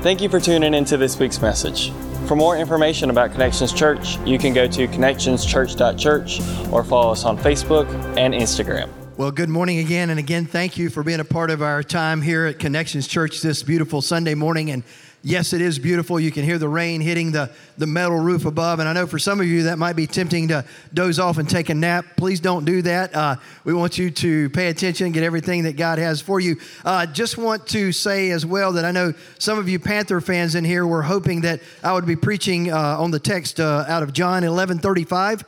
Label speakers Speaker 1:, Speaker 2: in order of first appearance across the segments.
Speaker 1: Thank you for tuning into this week's message. For more information about Connections Church, you can go to connectionschurch.church or follow us on Facebook and Instagram.
Speaker 2: Well, good morning again. And again, thank you for being a part of our time here at Connections Church this beautiful Sunday morning. And Yes, it is beautiful. You can hear the rain hitting the, the metal roof above. And I know for some of you that might be tempting to doze off and take a nap. Please don't do that. Uh, we want you to pay attention, get everything that God has for you. Uh, just want to say as well that I know some of you Panther fans in here were hoping that I would be preaching uh, on the text uh, out of John 11 35.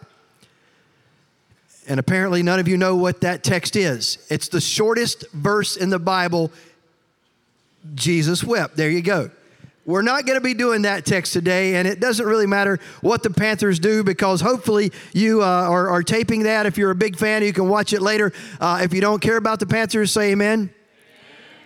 Speaker 2: And apparently, none of you know what that text is. It's the shortest verse in the Bible. Jesus wept. There you go. We're not going to be doing that text today, and it doesn't really matter what the Panthers do because hopefully you uh, are, are, taping that. If you're a big fan, you can watch it later. Uh, if you don't care about the Panthers, say amen. amen.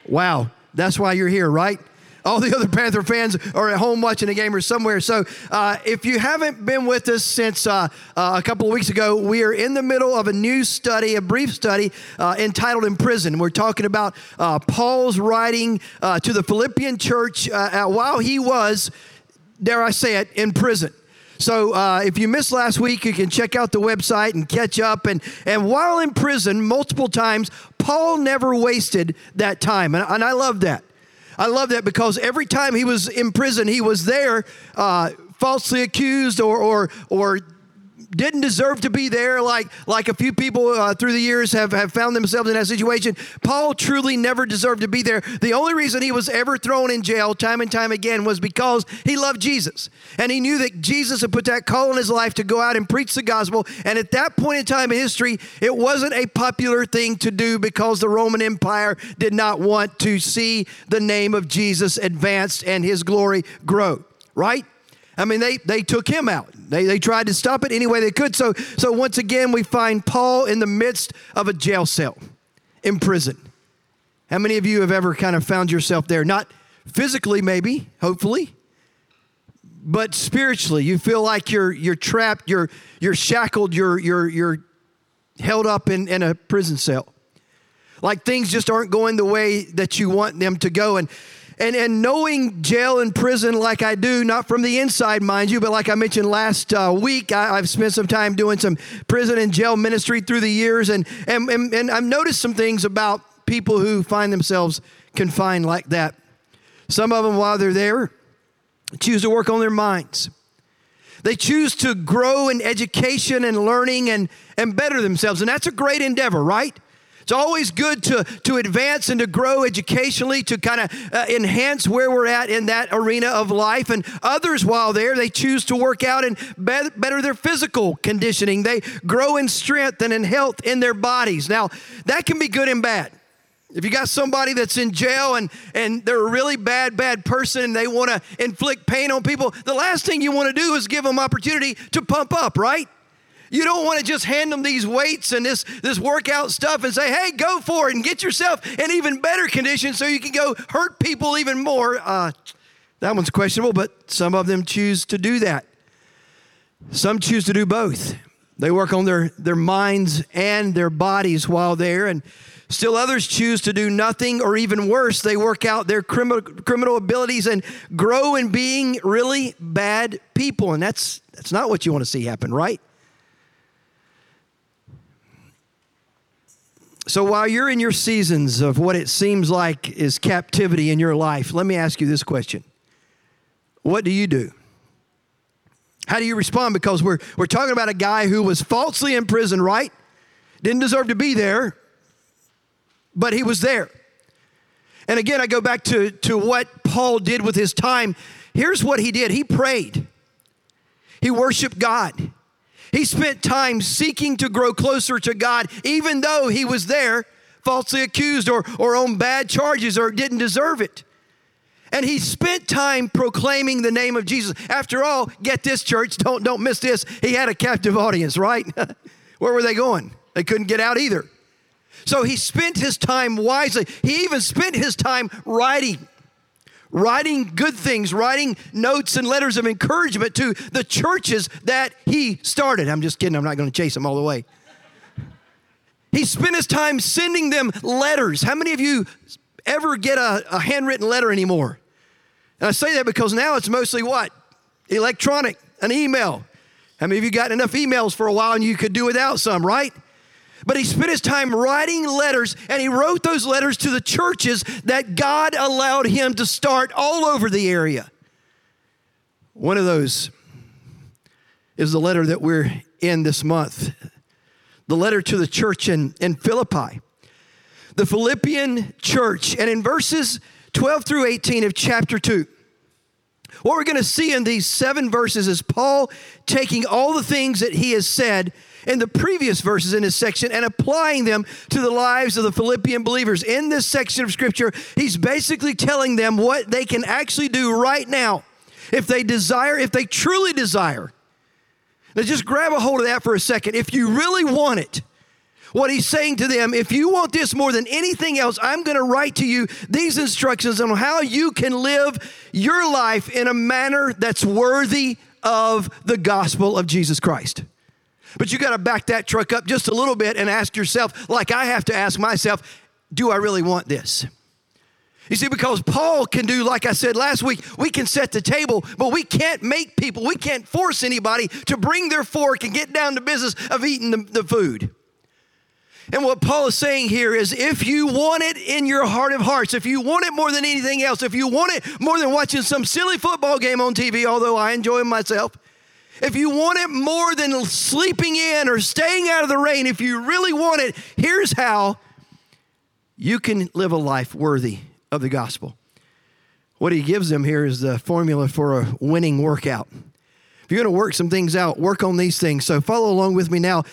Speaker 2: Wow, that's why you're here, right? All the other Panther fans are at home watching a game or somewhere. So uh, if you haven't been with us since uh, uh, a couple of weeks ago, we are in the middle of a new study, a brief study uh, entitled In Prison. We're talking about uh, Paul's writing uh, to the Philippian church while he was, dare I say it, in prison. So uh, if you missed last week, you can check out the website and catch up. And, and while in prison, multiple times, Paul never wasted that time. And, and I love that. I love that because every time he was in prison, he was there uh, falsely accused or, or, or didn't deserve to be there, like, like a few people uh, through the years have, have found themselves in that situation. Paul truly never deserved to be there. The only reason he was ever thrown in jail time and time again was because he loved Jesus. And he knew that Jesus had put that call in his life to go out and preach the gospel. And at that point in time in history, it wasn't a popular thing to do because the Roman Empire did not want to see the name of Jesus advanced and his glory grow, right? I mean, they, they took him out. They, they tried to stop it any way they could. So, so once again, we find Paul in the midst of a jail cell in prison. How many of you have ever kind of found yourself there? Not physically, maybe, hopefully, but spiritually. You feel like you're, you're trapped, you're, you're shackled, you're, you're, you're held up in, in a prison cell. Like things just aren't going the way that you want them to go. And and, and knowing jail and prison like I do, not from the inside, mind you, but like I mentioned last uh, week, I, have spent some time doing some prison and jail ministry through the years, and, and, and, and I've noticed some things about people who find themselves confined like that. Some of them, while they're there, choose to work on their minds. They choose to grow in education and learning and, and better themselves. And that's a great endeavor, right? It's always good to, to advance and to grow educationally, to kind of uh, enhance where we're at in that arena of life. And others, while there, they choose to work out and be- better their physical conditioning. They grow in strength and in health in their bodies. Now, that can be good and bad. If you got somebody that's in jail and, and they're a really bad, bad person and they want to inflict pain on people, the last thing you want to do is give them opportunity to pump up, right? You don't want to just hand them these weights and this, this workout stuff and say, hey, go for it and get yourself in even better condition so you can go hurt people even more. Uh, that one's questionable, but some of them choose to do that. Some choose to do both. They work on their, their minds and their bodies while there, and still others choose to do nothing or even worse. They work out their criminal, criminal abilities and grow in being really bad people. And that's, that's not what you want to see happen, right? So while you're in your seasons of what it seems like is captivity in your life, let me ask you this question What do you do? How do you respond? Because we're, we're talking about a guy who was falsely in prison, right? Didn't deserve to be there, but he was there. And again, I go back to, to what Paul did with his time. Here's what he did he prayed, he worshiped God. He spent time seeking to grow closer to God, even though he was there falsely accused or, or on bad charges or didn't deserve it. And he spent time proclaiming the name of Jesus. After all, get this, church, don't, don't miss this. He had a captive audience, right? Where were they going? They couldn't get out either. So he spent his time wisely. He even spent his time writing writing good things, writing notes and letters of encouragement to the churches that he started. I'm just kidding, I'm not going to chase him all the way. He spent his time sending them letters. How many of you ever get a, a handwritten letter anymore? And I say that because now it's mostly what? Electronic, an email. How many of you got enough emails for a while and you could do without some, right? But he spent his time writing letters, and he wrote those letters to the churches that God allowed him to start all over the area. One of those is the letter that we're in this month the letter to the church in, in Philippi. The Philippian church, and in verses 12 through 18 of chapter 2, what we're going to see in these seven verses is Paul taking all the things that he has said in the previous verses in this section and applying them to the lives of the Philippian believers. In this section of scripture, he's basically telling them what they can actually do right now if they desire, if they truly desire. Now, just grab a hold of that for a second. If you really want it, what he's saying to them, if you want this more than anything else, I'm going to write to you these instructions on how you can live your life in a manner that's worthy of the gospel of Jesus Christ. But you got to back that truck up just a little bit and ask yourself, like I have to ask myself, do I really want this? You see, because Paul can do, like I said last week, we can set the table, but we can't make people, we can't force anybody to bring their fork and get down to business of eating the, the food. And what Paul is saying here is if you want it in your heart of hearts, if you want it more than anything else, if you want it more than watching some silly football game on TV, although I enjoy myself, if you want it more than sleeping in or staying out of the rain, if you really want it, here's how you can live a life worthy of the gospel. What he gives them here is the formula for a winning workout. If you're going to work some things out, work on these things. So follow along with me now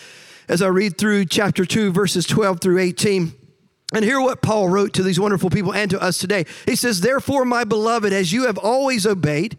Speaker 2: as I read through chapter 2, verses 12 through 18. And hear what Paul wrote to these wonderful people and to us today. He says, Therefore, my beloved, as you have always obeyed,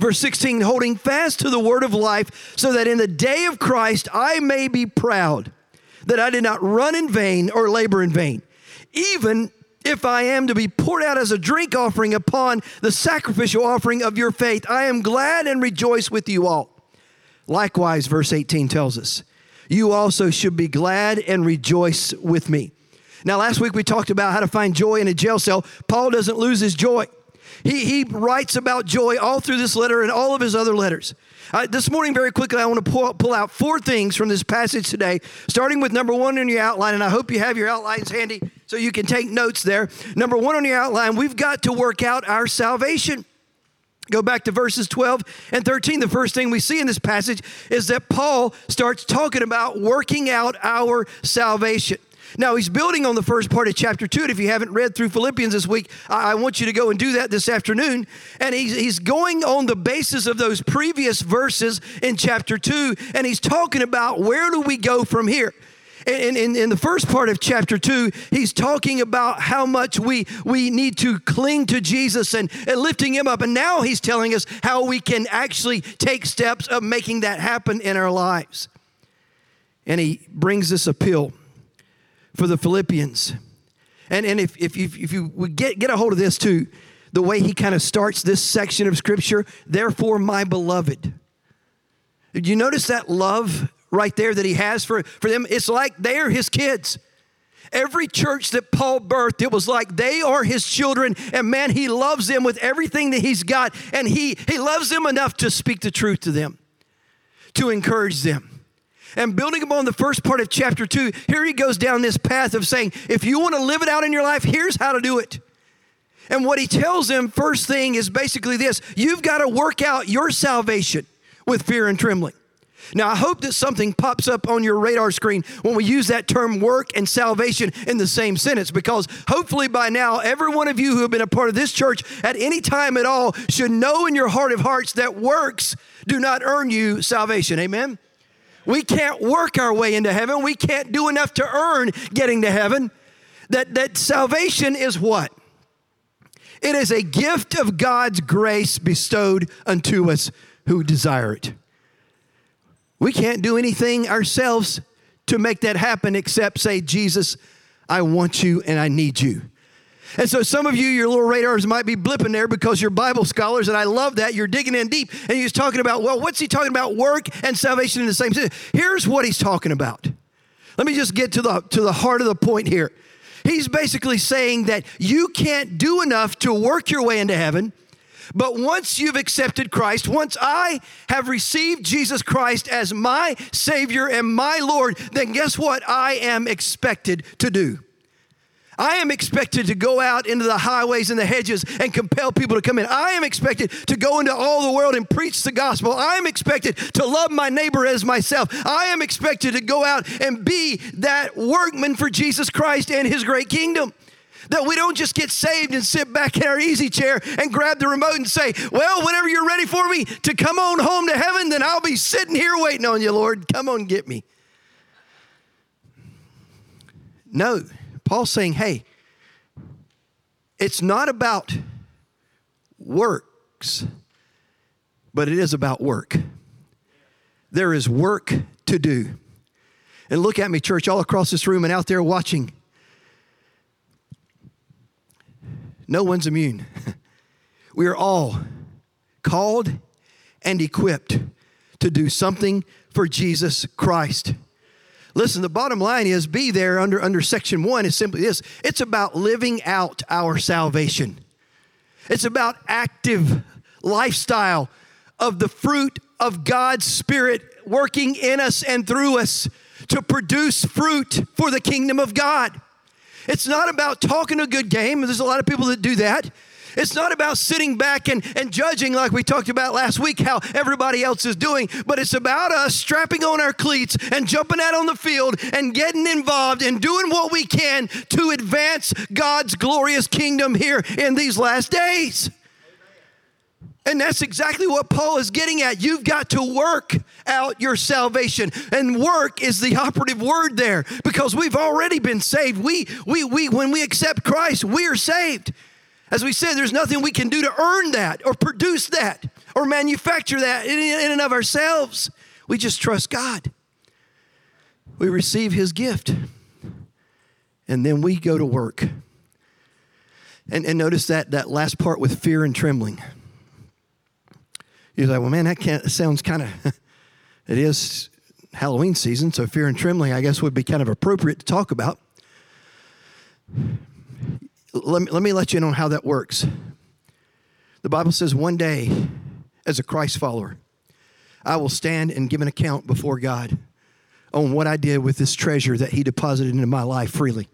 Speaker 2: Verse 16, holding fast to the word of life, so that in the day of Christ I may be proud that I did not run in vain or labor in vain. Even if I am to be poured out as a drink offering upon the sacrificial offering of your faith, I am glad and rejoice with you all. Likewise, verse 18 tells us, you also should be glad and rejoice with me. Now, last week we talked about how to find joy in a jail cell. Paul doesn't lose his joy. He, he writes about joy all through this letter and all of his other letters. Uh, this morning, very quickly, I want to pull, pull out four things from this passage today, starting with number one in your outline, and I hope you have your outlines handy so you can take notes there. Number one on your outline, we've got to work out our salvation. Go back to verses 12 and 13. The first thing we see in this passage is that Paul starts talking about working out our salvation. Now, he's building on the first part of chapter 2. And if you haven't read through Philippians this week, I, want you to go and do that this afternoon. And he's, he's going on the basis of those previous verses in chapter 2, and he's talking about where do we go from here. In, in, in, the first part of chapter 2, he's talking about how much we, we need to cling to Jesus and, and lifting him up. And now he's telling us how we can actually take steps of making that happen in our lives. And he brings this appeal for the Philippians. And, and if, if, if, if you would get, get a hold of this too, the way he kind of starts this section of scripture, therefore, my beloved. Did you notice that love right there that he has for, for them? It's like they're his kids. Every church that Paul birthed, it was like they are his children, and man, he loves them with everything that he's got, and he, he loves them enough to speak the truth to them, to encourage them. And building upon the first part of chapter two, here he goes down this path of saying, if you want to live it out in your life, here's how to do it. And what he tells them, first thing, is basically this you've got to work out your salvation with fear and trembling. Now, I hope that something pops up on your radar screen when we use that term work and salvation in the same sentence, because hopefully by now, every one of you who have been a part of this church at any time at all should know in your heart of hearts that works do not earn you salvation. Amen? We can't work our way into heaven. We can't do enough to earn getting to heaven. That, that salvation is what? It is a gift of God's grace bestowed unto us who desire it. We can't do anything ourselves to make that happen except say, Jesus, I want you and I need you. And so some of you, your little radars might be blipping there because you're Bible scholars, and I love that. You're digging in deep, and he's talking about, well, what's he talking about? Work and salvation in the same sense. Here's what he's talking about. Let me just get to the, to the heart of the point here. He's basically saying that you can't do enough to work your way into heaven. But once you've accepted Christ, once I have received Jesus Christ as my Savior and my Lord, then guess what I am expected to do? I am expected to go out into the highways and the hedges and compel people to come in. I am expected to go into all the world and preach the gospel. I am expected to love my neighbor as myself. I am expected to go out and be that workman for Jesus Christ and his great kingdom. That we don't just get saved and sit back in our easy chair and grab the remote and say, Well, whenever you're ready for me to come on home to heaven, then I'll be sitting here waiting on you, Lord. Come on, get me. No, Paul's saying, hey, it's not about works, but it is about work. There is work to do. And look at me, church, all across this room and out there watching. No one's immune. We are all called and equipped to do something for Jesus Christ. Listen, the bottom line is be there under, under section one is simply this it's about living out our salvation, it's about active lifestyle of the fruit of God's Spirit working in us and through us to produce fruit for the kingdom of God. It's not about talking a good game. There's a lot of people that do that. It's not about sitting back and, and judging like we talked about last week how everybody else is doing, but it's about us strapping on our cleats and jumping out on the field and getting involved and doing what we can to advance God's glorious kingdom here in these last days. And that's exactly what Paul is getting at. You've got to work out your salvation. And work is the operative word there because we've already been saved. We, we, we, when we accept Christ, we are saved. As we said, there's nothing we can do to earn that or produce that or manufacture that in, and of ourselves. We just trust God. We receive His gift and then we go to work. And, and notice that, that last part with fear and trembling. You're like, well, man, that can't, sounds kind of, it is Halloween season, so fear and trembling, I guess, would be kind of appropriate to talk about let me, let me let you know how that works. The Bible says, one day, as a Christ follower, I will stand and give an account before God on what I did with this treasure that He deposited into my life freely.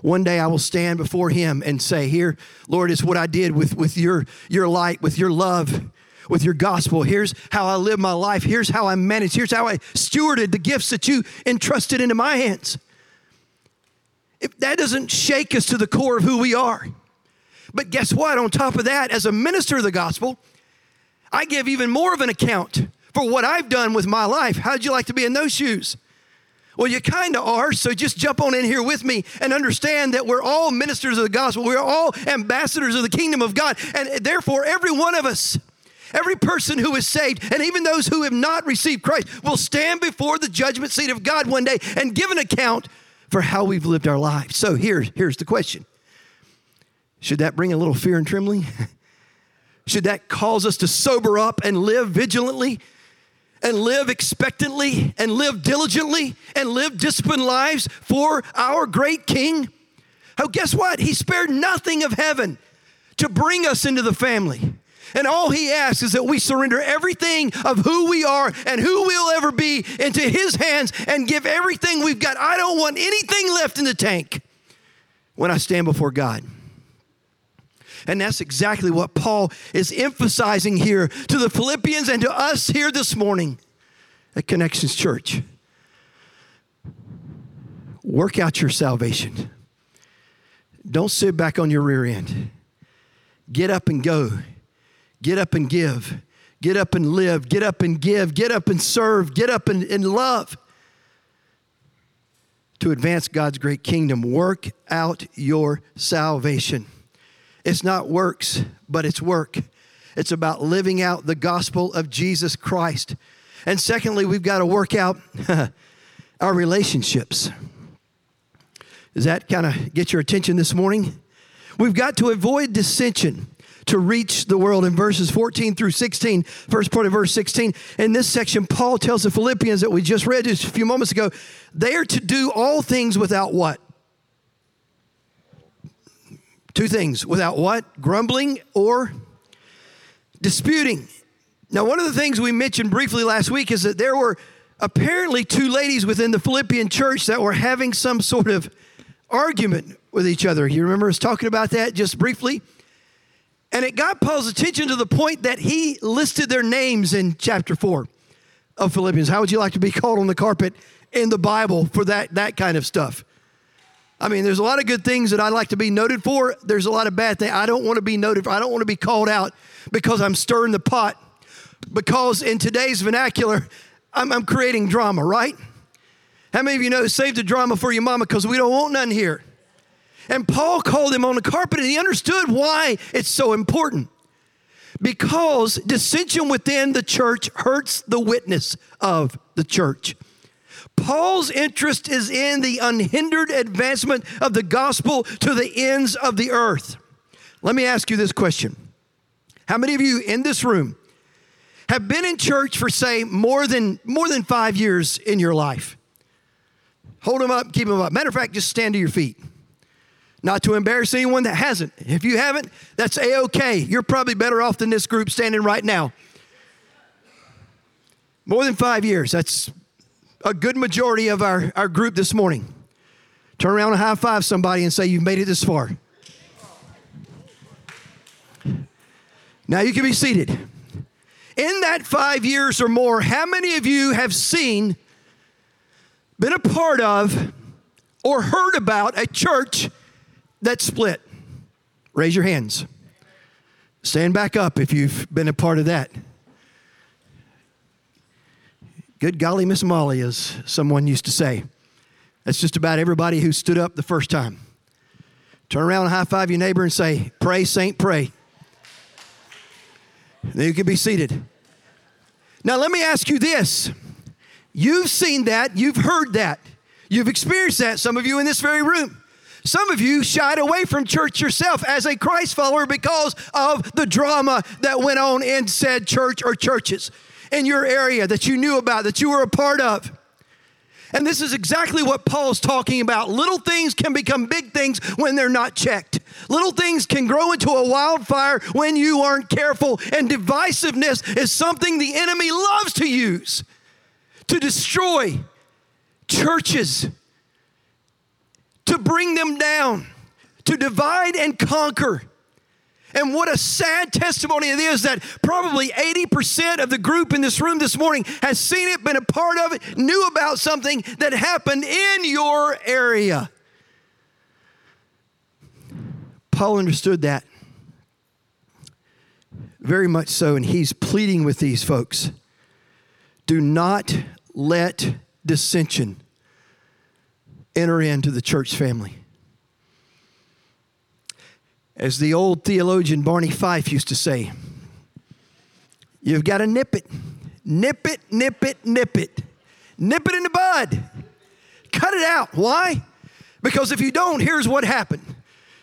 Speaker 2: One day I will stand before Him and say, Here, Lord, is what I did with, with your, your light, with your love, with your gospel. Here's how I live my life. Here's how I managed. Here's how I stewarded the gifts that you entrusted into my hands. If that doesn't shake us to the core of who we are. But guess what? On top of that, as a minister of the gospel, I give even more of an account for what I've done with my life. How'd you like to be in those shoes? Well, you kind of are, so just jump on in here with me and understand that we're all ministers of the gospel. We're all ambassadors of the kingdom of God. And therefore, every one of us, every person who is saved, and even those who have not received Christ, will stand before the judgment seat of God one day and give an account for how we've lived our lives. So here, here's the question Should that bring a little fear and trembling? Should that cause us to sober up and live vigilantly and live expectantly and live diligently and live disciplined lives for our great King? Oh, guess what? He spared nothing of heaven to bring us into the family. And all he asks is that we surrender everything of who we are and who we'll ever be into his hands and give everything we've got. I don't want anything left in the tank when I stand before God. And that's exactly what Paul is emphasizing here to the Philippians and to us here this morning at Connections Church. Work out your salvation. Don't sit back on your rear end. Get up and go. Get up and give. Get up and live. Get up and give. Get up and serve. Get up and, and love. To advance God's great kingdom, work out your salvation. It's not works, but it's work. It's about living out the gospel of Jesus Christ. And secondly, we've got to work out our relationships. Does that kind of get your attention this morning? We've got to avoid dissension to reach the world in verses 14 through 16, first part of verse 16. In this section, Paul tells the Philippians that we just read just a few moments ago, they are to do all things without what? Two things without what? Grumbling or disputing. Now, one of the things we mentioned briefly last week is that there were apparently two ladies within the Philippian church that were having some sort of argument with each other. You remember us talking about that just briefly? And it got Paul's attention to the point that he listed their names in chapter 4 of Philippians. How would you like to be called on the carpet in the Bible for that, that kind of stuff? I mean, there's a lot of good things that I'd like to be noted for. There's a lot of bad things. I don't want to be noted for. I don't want to be called out because I'm stirring the pot. Because in today's vernacular, I'm, I'm creating drama, right? How many of you know save the drama for your mama because we don't want none here? And Paul called him on the carpet and he understood why it's so important. Because dissension within the church hurts the witness of the church. Paul's interest is in the unhindered advancement of the gospel to the ends of the earth. Let me ask you this question How many of you in this room have been in church for, say, more than, more than five years in your life? Hold them up, keep them up. Matter of fact, just stand to your feet. Not to embarrass anyone that hasn't. If you haven't, that's a okay. You're probably better off than this group standing right now. More than five years. That's a good majority of our, our group this morning. Turn around and high five somebody and say, You've made it this far. Now you can be seated. In that five years or more, how many of you have seen, been a part of, or heard about a church that split? Raise your hands. Stand back up if you've been a part of that. Good golly, Miss Molly, as someone used to say. That's just about everybody who stood up the first time. Turn around and high five your neighbor and say, Pray, Saint, pray. Then you can be seated. Now, let me ask you this. You've seen that, you've heard that, you've experienced that, some of you in this very room. Some of you shied away from church yourself as a Christ follower because of the drama that went on in said church or churches in your area that you knew about, that you were a part of. And this is exactly what Paul's talking about. Little things can become big things when they're not checked. Little things can grow into a wildfire when you aren't careful. And divisiveness is something the enemy loves to use to destroy churches, to bring them down, to divide and conquer. And what a sad testimony it is that probably 80% of the group in this room this morning has seen it, been a part of it, knew about something that happened in your area. Paul understood that very much so, and he's pleading with these folks do not let dissension enter into the church family. As the old theologian Barney Fife used to say, you've got to nip it. Nip it, nip it, nip it. Nip it in the bud. Cut it out. Why? Because if you don't, here's what happened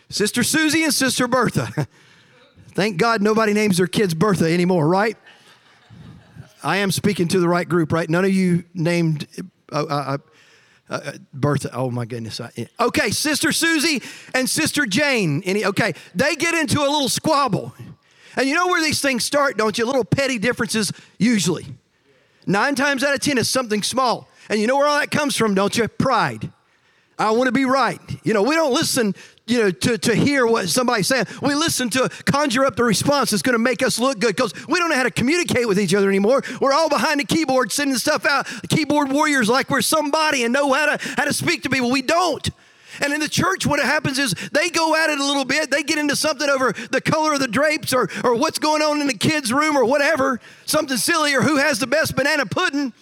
Speaker 2: Sister Susie and Sister Bertha. Thank God nobody names their kids Bertha anymore, right? I am speaking to the right group, right? None of you named uh, uh, uh uh, Bertha, oh my goodness. Okay, Sister Susie and Sister Jane. Any, okay, they get into a little squabble. And you know where these things start, don't you? Little petty differences, usually. Nine times out of ten is something small. And you know where all that comes from, don't you? Pride. I want to be right. You know, we don't listen you know, to, to hear what somebody's saying. We listen to conjure up the response that's going to make us look good because we don't know how to communicate with each other anymore. We're all behind the keyboard sending stuff out, keyboard warriors like we're somebody and know how to, how to speak to people. We don't. And in the church, what happens is they go at it a little bit. They get into something over the color of the drapes or, or what's going on in the kids' room or whatever, something silly, or who has the best banana pudding.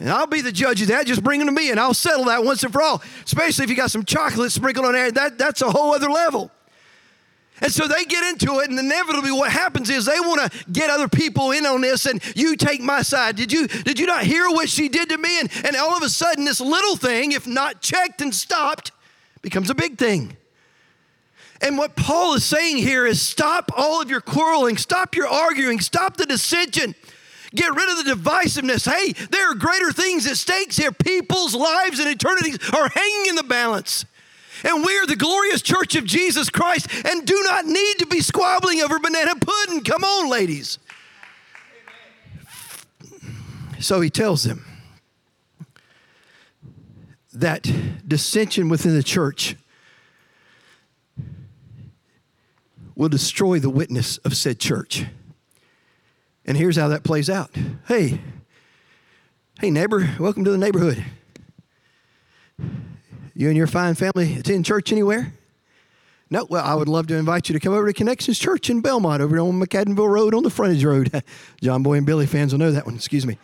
Speaker 2: And I'll be the judge of that. Just bring them to me and I'll settle that once and for all. Especially if you got some chocolate sprinkled on there. That, that's a whole other level. And so they get into it, and inevitably what happens is they want to get other people in on this, and you take my side. Did you did you not hear what she did to me? And, and all of a sudden, this little thing, if not checked and stopped, becomes a big thing. And what Paul is saying here is stop all of your quarreling, stop your arguing, stop the dissension. Get rid of the divisiveness. Hey, there are greater things at stake here. People's lives and eternities are hanging in the balance. And we are the glorious church of Jesus Christ and do not need to be squabbling over banana pudding. Come on, ladies. So he tells them that dissension within the church will destroy the witness of said church. And here's how that plays out. Hey, hey, neighbor, welcome to the neighborhood. You and your fine family attend church anywhere? No, well, I would love to invite you to come over to Connections Church in Belmont over on McAdenville Road on the frontage road. John Boy and Billy fans will know that one, excuse me.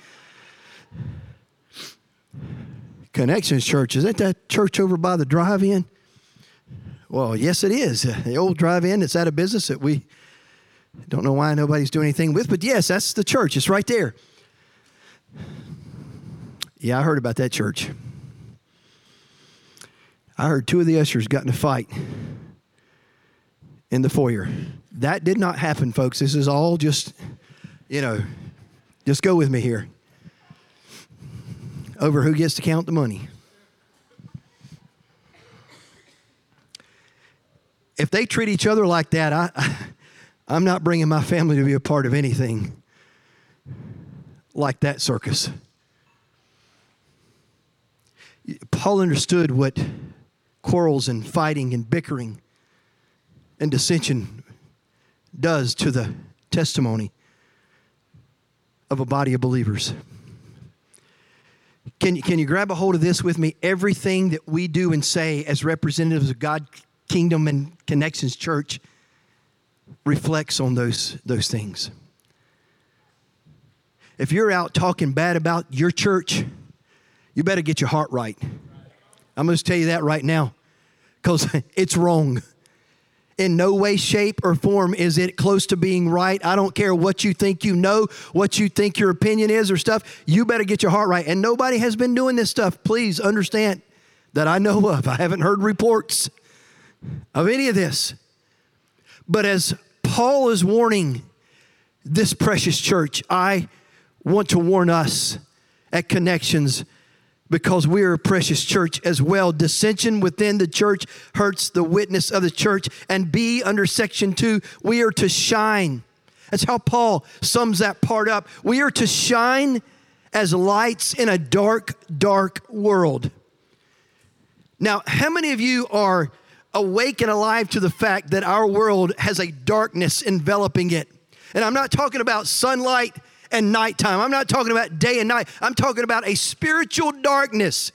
Speaker 2: Connections Church, is that that church over by the drive in? Well, yes, it is. The old drive in that's out of business that we don't know why nobody's doing anything with, but yes, that's the church. It's right there. Yeah, I heard about that church. I heard two of the ushers got in a fight in the foyer. That did not happen, folks. This is all just, you know, just go with me here. Over who gets to count the money. If they treat each other like that, I, I, am not bringing my family to be a part of anything like that circus. Paul understood what quarrels and fighting and bickering and dissension does to the testimony of a body of believers. Can you, can you grab a hold of this with me? Everything that we do and say as representatives of God Kingdom and Connections Church reflects on those, those things. If you're out talking bad about your church, you better get your heart right. I'm going to tell you that right now because it's wrong. In no way, shape, or form is it close to being right. I don't care what you think you know, what you think your opinion is, or stuff. You better get your heart right. And nobody has been doing this stuff. Please understand that I know of. I haven't heard reports of any of this. But as Paul is warning this precious church, I want to warn us at Connections because we are a precious church as well. Dissension within the church hurts the witness of the church. And B, under section two, we are to shine. That's how Paul sums that part up. We are to shine as lights in a dark, dark world. Now, how many of you are awake and alive to the fact that our world has a darkness enveloping it? And I'm not talking about sunlight and nighttime. I'm not talking about day and night. I'm talking about a spiritual darkness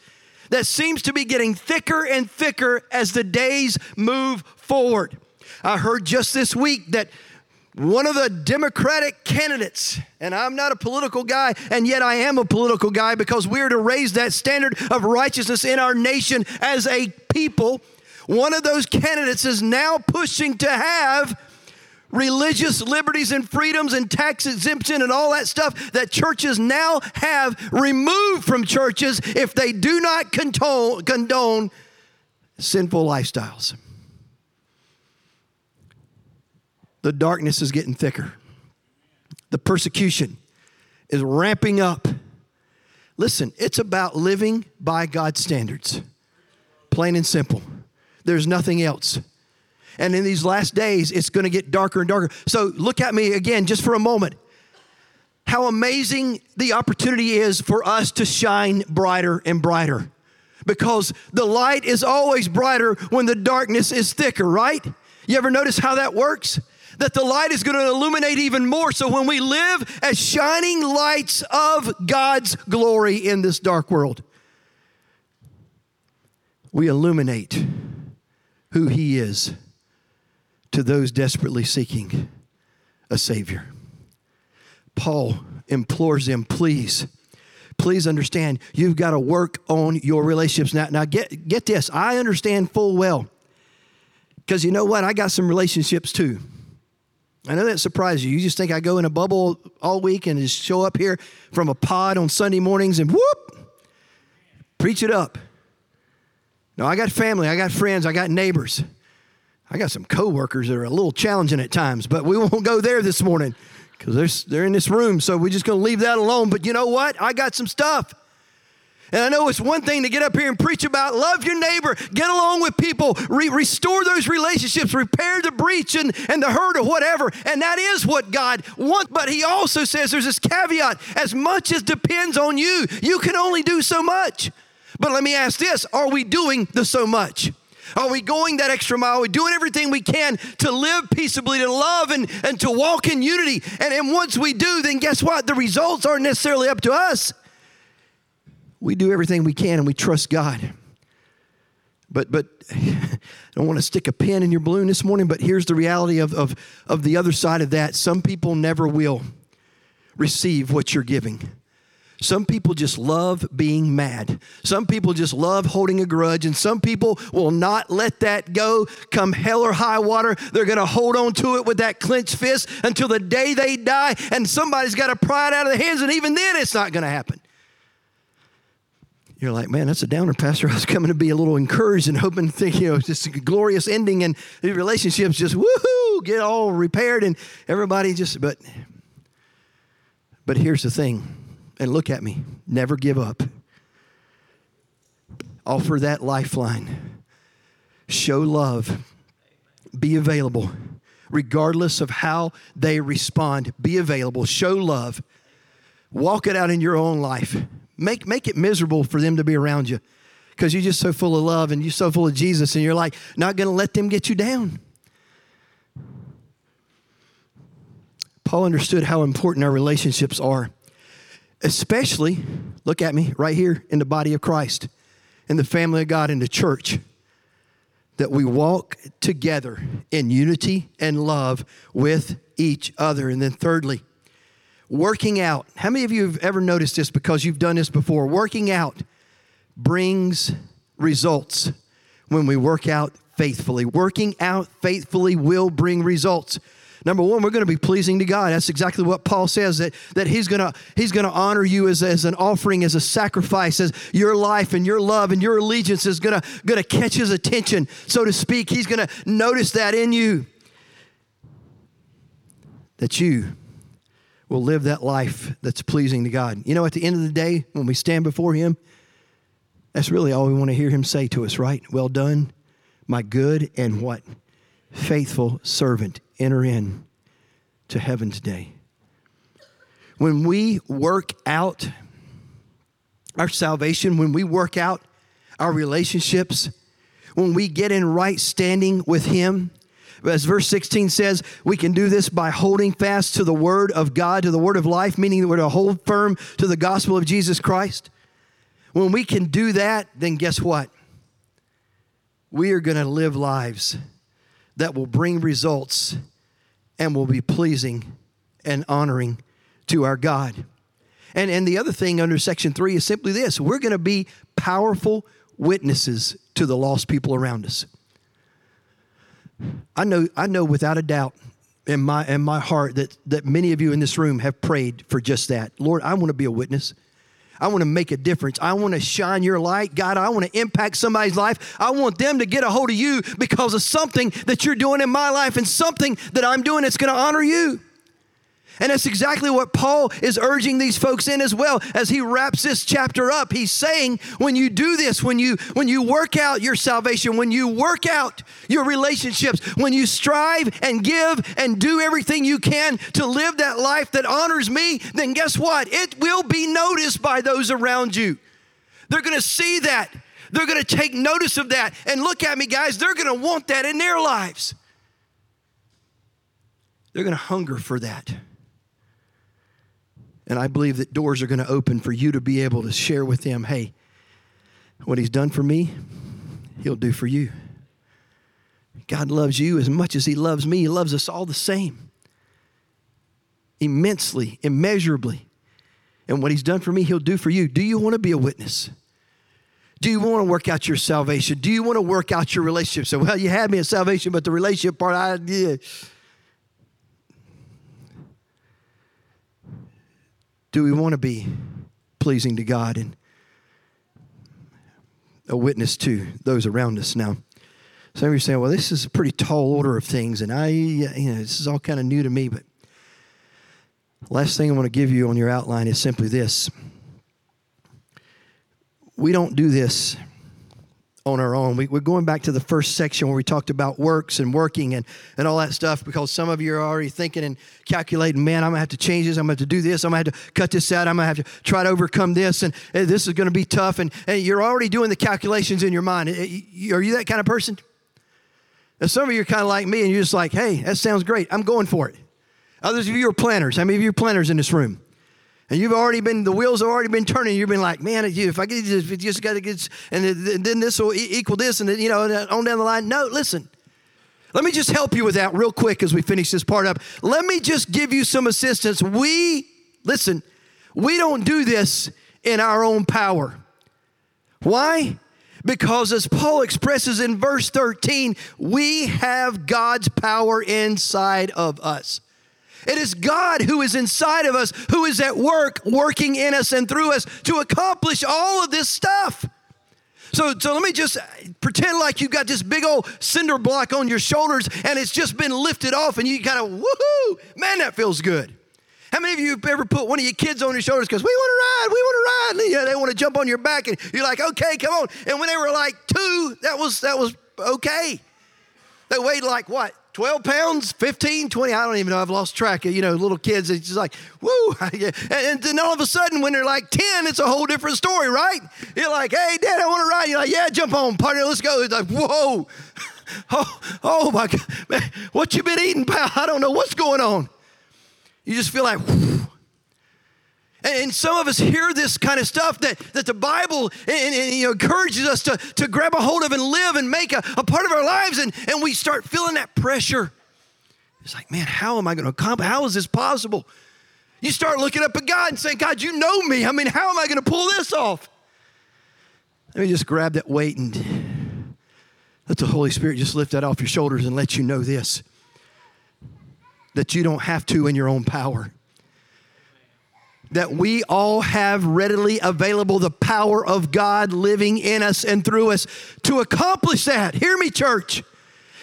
Speaker 2: that seems to be getting thicker and thicker as the days move forward. I heard just this week that one of the Democratic candidates, and I'm not a political guy, and yet I am a political guy because we're to raise that standard of righteousness in our nation as a people. One of those candidates is now pushing to have religious liberties and freedoms and tax exemption and all that stuff that churches now have removed from churches if they do not condone, condone sinful lifestyles. The darkness is getting thicker. The persecution is ramping up. Listen, it's about living by God's standards. Plain and simple. There's nothing else. And in these last days, it's going to get darker and darker. So look at me again just for a moment. How amazing the opportunity is for us to shine brighter and brighter. Because the light is always brighter when the darkness is thicker, right? You ever notice how that works? That the light is going to illuminate even more. So when we live as shining lights of God's glory in this dark world, we illuminate who He is to those desperately seeking a Savior. Paul implores them, please, please understand, you've got to work on your relationships. Now, now get, get this, I understand full well. Because you know what? I got some relationships too. I know that surprises you. You just think I go in a bubble all week and just show up here from a pod on Sunday mornings and whoop, preach it up. No, I got family, I got friends, I got neighbors. I got some coworkers that are a little challenging at times, but we won't go there this morning because they're, they're in this room. So we're just going to leave that alone. But you know what? I got some stuff. And I know it's one thing to get up here and preach about love your neighbor, get along with people, re- restore those relationships, repair the breach and, and the hurt or whatever. And that is what God wants. But He also says there's this caveat as much as depends on you, you can only do so much. But let me ask this are we doing the so much? Are we going that extra mile? Are we doing everything we can to live peaceably, to love and, and to walk in unity? And, and once we do, then guess what? The results aren't necessarily up to us we do everything we can and we trust God. But but I don't want to stick a pin in your balloon this morning, but here's the reality of, of, of the other side of that. Some people never will receive what you're giving. Some people just love being mad. Some people just love holding a grudge, and some people will not let that go come hell or high water. They're going to hold on to it with that clenched fist until the day they die, and somebody's got to pry it out of their hands, and even then it's not going to happen you're like, man, that's a downer, Pastor. I was coming to be a little encouraged and hoping to think, you know, just a glorious ending and the relationships just woohoo, get all repaired and everybody just, but, but here's the thing, and look at me, never give up. Offer that lifeline. Show love. Be available. Regardless of how they respond, be available. Show love. Walk it out in your own life. Make, make it miserable for them to be around you because you're just so full of love and you're so full of Jesus and you're like, not going to let them get you down. Paul understood how important our relationships are, especially, look at me, right here in the body of Christ, in the family of God, in the church, that we walk together in unity and love with each other. And then, thirdly, Working out. How many of you have ever noticed this because you've done this before? Working out brings results when we work out faithfully. Working out faithfully will bring results. Number one, we're going to be pleasing to God. That's exactly what Paul says that, that he's going to he's going to honor you as, as an offering, as a sacrifice, as your life and your love and your allegiance is going to, going to catch his attention, so to speak. He's going to notice that in you. That you will live that life that's pleasing to God. You know, at the end of the day, when we stand before Him, that's really all we want to hear Him say to us, right? Well done, my good and what? Faithful servant. Enter in to heaven today. When we work out our salvation, when we work out our relationships, when we get in right standing with Him, as verse 16 says, we can do this by holding fast to the word of God, to the word of life, meaning that we're to hold firm to the gospel of Jesus Christ. When we can do that, then guess what? We are going to live lives that will bring results and will be pleasing and honoring to our God. And, and the other thing under section three is simply this we're going to be powerful witnesses to the lost people around us. I know, I know without a doubt in my, in my heart that, that many of you in this room have prayed for just that. Lord, I want to be a witness. I want to make a difference. I want to shine your light. God, I want to impact somebody's life. I want them to get a hold of you because of something that you're doing in my life and something that I'm doing that's going to honor you. And that's exactly what Paul is urging these folks in as well as he wraps this chapter up. He's saying when you do this, when you when you work out your salvation, when you work out your relationships, when you strive and give and do everything you can to live that life that honors me, then guess what? It will be noticed by those around you. They're going to see that. They're going to take notice of that. And look at me, guys, they're going to want that in their lives. They're going to hunger for that. And I believe that doors are going to open for you to be able to share with them hey, what he's done for me, he'll do for you. God loves you as much as he loves me. He loves us all the same, immensely, immeasurably. And what he's done for me, he'll do for you. Do you want to be a witness? Do you want to work out your salvation? Do you want to work out your relationship? So, well, you had me in salvation, but the relationship part, I, yeah. Do we want to be pleasing to God and a witness to those around us now? Some of you are saying, well, this is a pretty tall order of things, and I, you know, this is all kind of new to me, but last thing I want to give you on your outline is simply this. We don't do this on our own. We, are going back to the first section where we talked about works and working and, and all that stuff because some of you are already thinking and calculating, man, I'm going to have to change this. I'm going to have to do this. I'm going to have to cut this out. I'm going to have to try to overcome this. And, and this is going to be tough. And, and, you're already doing the calculations in your mind. Are you that kind of person? And some of you are kind of like me and you're just like, hey, that sounds great. I'm going for it. Others of you are planners. How many of you are planners in this room? And you've already been, the wheels have already been turning. You've been like, man, if I get this, just got to get, and then this will equal this, and then, you know, on down the line. No, listen. Let me just help you with that real quick as we finish this part up. Let me just give you some assistance. We, listen, we don't do this in our own power. Why? Because as Paul expresses in verse 13, we have God's power inside of us. It is God who is inside of us, who is at work, working in us and through us to accomplish all of this stuff. So, so let me just pretend like you've got this big old cinder block on your shoulders and it's just been lifted off and you kind of, woohoo, man, that feels good. How many of you have ever put one of your kids on your shoulders because we want to ride, we want to ride? And, you know, they want to jump on your back and you're like, okay, come on. And when they were like two, that was that was okay. They weighed like what? 12 pounds, 15, 20, I don't even know, I've lost track of, you know, little kids, it's just like, woo. and then all of a sudden, when they're like 10, it's a whole different story, right? You're like, hey, dad, I want to ride. You're like, yeah, jump on, partner, let's go. It's like, whoa. Oh, oh my God, man, what you been eating, pal? I don't know what's going on. You just feel like. And some of us hear this kind of stuff that, that the Bible and, and, you know, encourages us to, to grab a hold of and live and make a, a part of our lives, and, and we start feeling that pressure. It's like, man, how am I going to accomplish? How is this possible? You start looking up at God and saying, God, you know me. I mean, how am I going to pull this off? Let me just grab that weight and let the Holy Spirit just lift that off your shoulders and let you know this that you don't have to in your own power that we all have readily available the power of God living in us and through us to accomplish that. Hear me, church.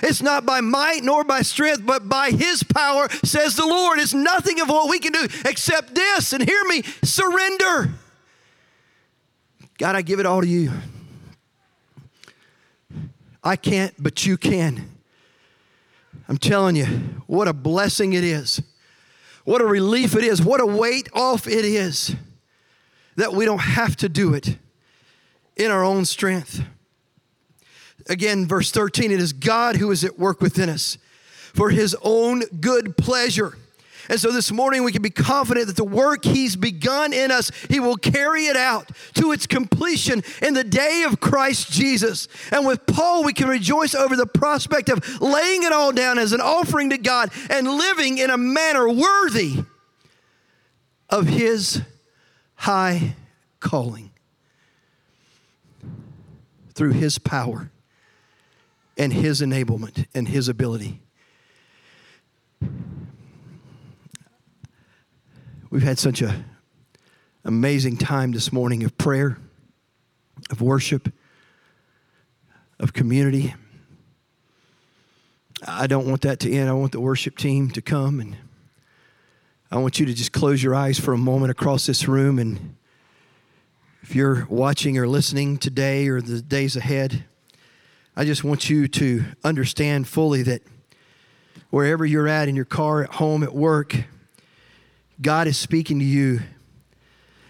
Speaker 2: It's not by might nor by strength, but by His power, says the Lord. It's nothing of what we can do except this. And hear me, surrender. God, I give it all to you. I can't, but you can. I'm telling you, what a blessing it is what a relief it is. What a weight off it is that we don't have to do it in our own strength. Again, verse 13 it is God who is at work within us for his own good pleasure and so this morning we can be confident that the work He's begun in us, He will carry it out to its completion in the day of Christ Jesus. And with Paul, we can rejoice over the prospect of laying it all down as an offering to God and living in a manner worthy of His high calling through His power and His enablement and His ability. We've had such a amazing time this morning of prayer, of worship, of community. I don't want that to end. I want the worship team to come and I want you to just close your eyes for a moment across this room and if you're watching or listening today or the days ahead, I just want you to understand fully that wherever you're at in your car, at home, at work, God is speaking to you.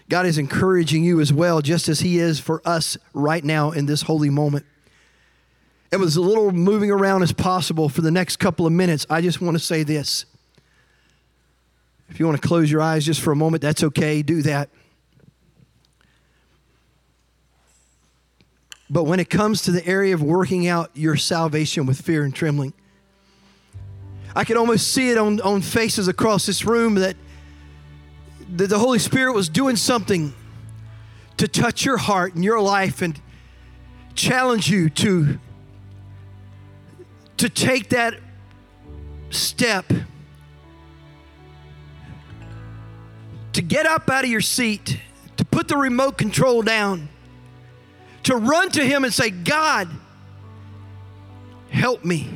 Speaker 2: God is encouraging you as well, just as He is for us right now in this holy moment. It was a little moving around as possible for the next couple of minutes. I just want to say this. If you want to close your eyes just for a moment, that's okay. Do that. But when it comes to the area of working out your salvation with fear and trembling, I can almost see it on, on faces across this room that that the Holy Spirit was doing something to touch your heart and your life. And challenge you to, to take that step to get up out of your seat, to put the remote control down, to run to Him and say, God, help me.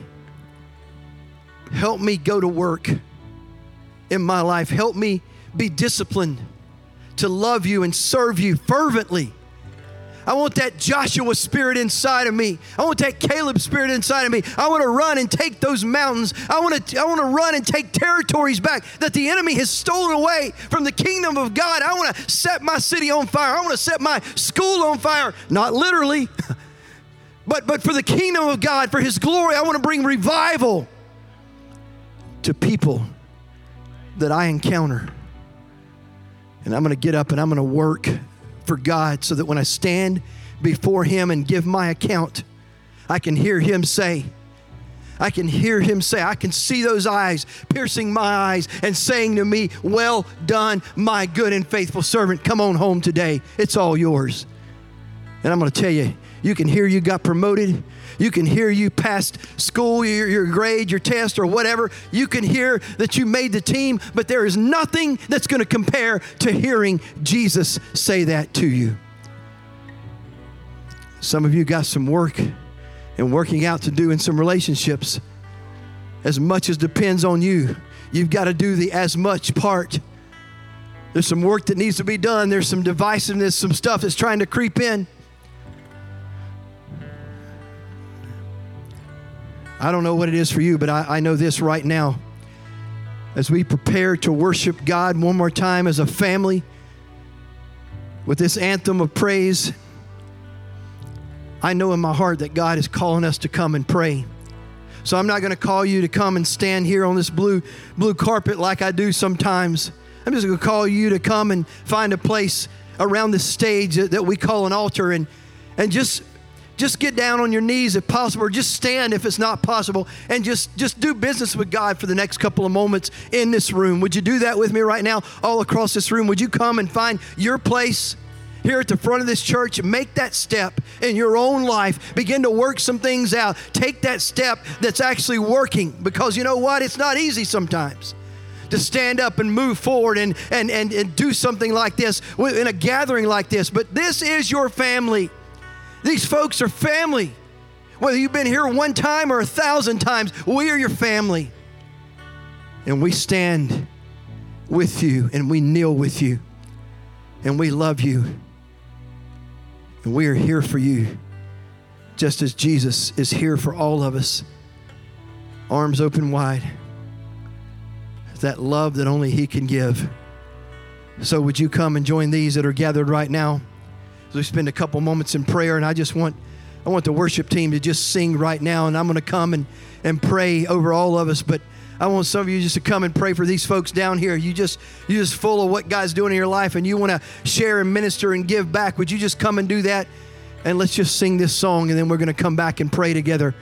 Speaker 2: Help me go to work in my life. Help me be disciplined to love you and serve you fervently. I want that Joshua spirit inside of me. I want that Caleb spirit inside of me. I want to run and take those mountains. I want to I want to run and take territories back that the enemy has stolen away from the kingdom of God. I want to set my city on fire. I want to set my school on fire, not literally, but but for the kingdom of God, for his glory. I want to bring revival to people that I encounter. And I'm going to get up and I'm going to work for God so that when I stand before Him and give my account, I can hear Him say, I can hear him say, I can see those eyes piercing my eyes and saying to me, Well done, my good and faithful servant. Come on home today. It's all yours. And I'm going to tell you, you can hear you got promoted. You can hear you passed school, your, your grade, your test, or whatever. You can hear that you made the team, but there is nothing that's going to compare to hearing Jesus say that to you. Some of you got some work and working out to do in some relationships. As much as depends on you, you've got to do the as much part. There's some work that needs to be done. There's some divisiveness, some stuff that's trying to creep in. I don't know what it is for you, but I, I know this right now. As we prepare to worship God one more time as a family with this anthem of praise, I know in my heart that God is calling us to come and pray. So I'm not going to call you to come and stand here on this blue blue carpet like I do sometimes. I'm just going to call you to come and find a place around the stage that we call an altar and and just just get down on your knees if possible, or just stand if it's not possible, and just, just do business with God for the next couple of moments in this room. Would you do that with me right now, all across this room? Would you come and find your place? here at the front of this church, make that step in your own life. Begin to work some things out. Take that step that's actually working because you know what? It's not easy sometimes to stand up and move forward and, and, and, and do something like this in a gathering like this. But this is your family. These folks are family. Whether you've been here one time or a thousand times, we are your family. And we stand with you and we kneel with you and we love you. And we are here for you, just as Jesus is here for all of us. Arms open wide. That love that only He can give. So, would you come and join these that are gathered right now? As we spend a couple moments in prayer. And I just want, I want the worship team to just sing right now. And I'm going to come and, and pray over all of us. But I want some of you just to come and pray for these folks down here. You just you just full of what God's doing in your life, and you want to share and minister and give back. Would you just come and do that? And let's just sing this song, and then we're going to come back and pray together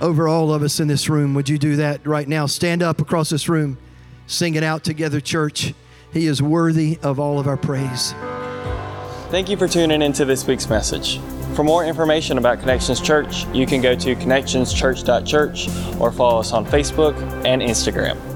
Speaker 2: over all of us in this room. Would you do that right now? Stand up across this room, sing it out together, church. He is worthy of all of our praise.
Speaker 1: Thank you for tuning into this week's message. For more information about Connections Church, you can go to connectionschurch.church or follow us on Facebook and Instagram.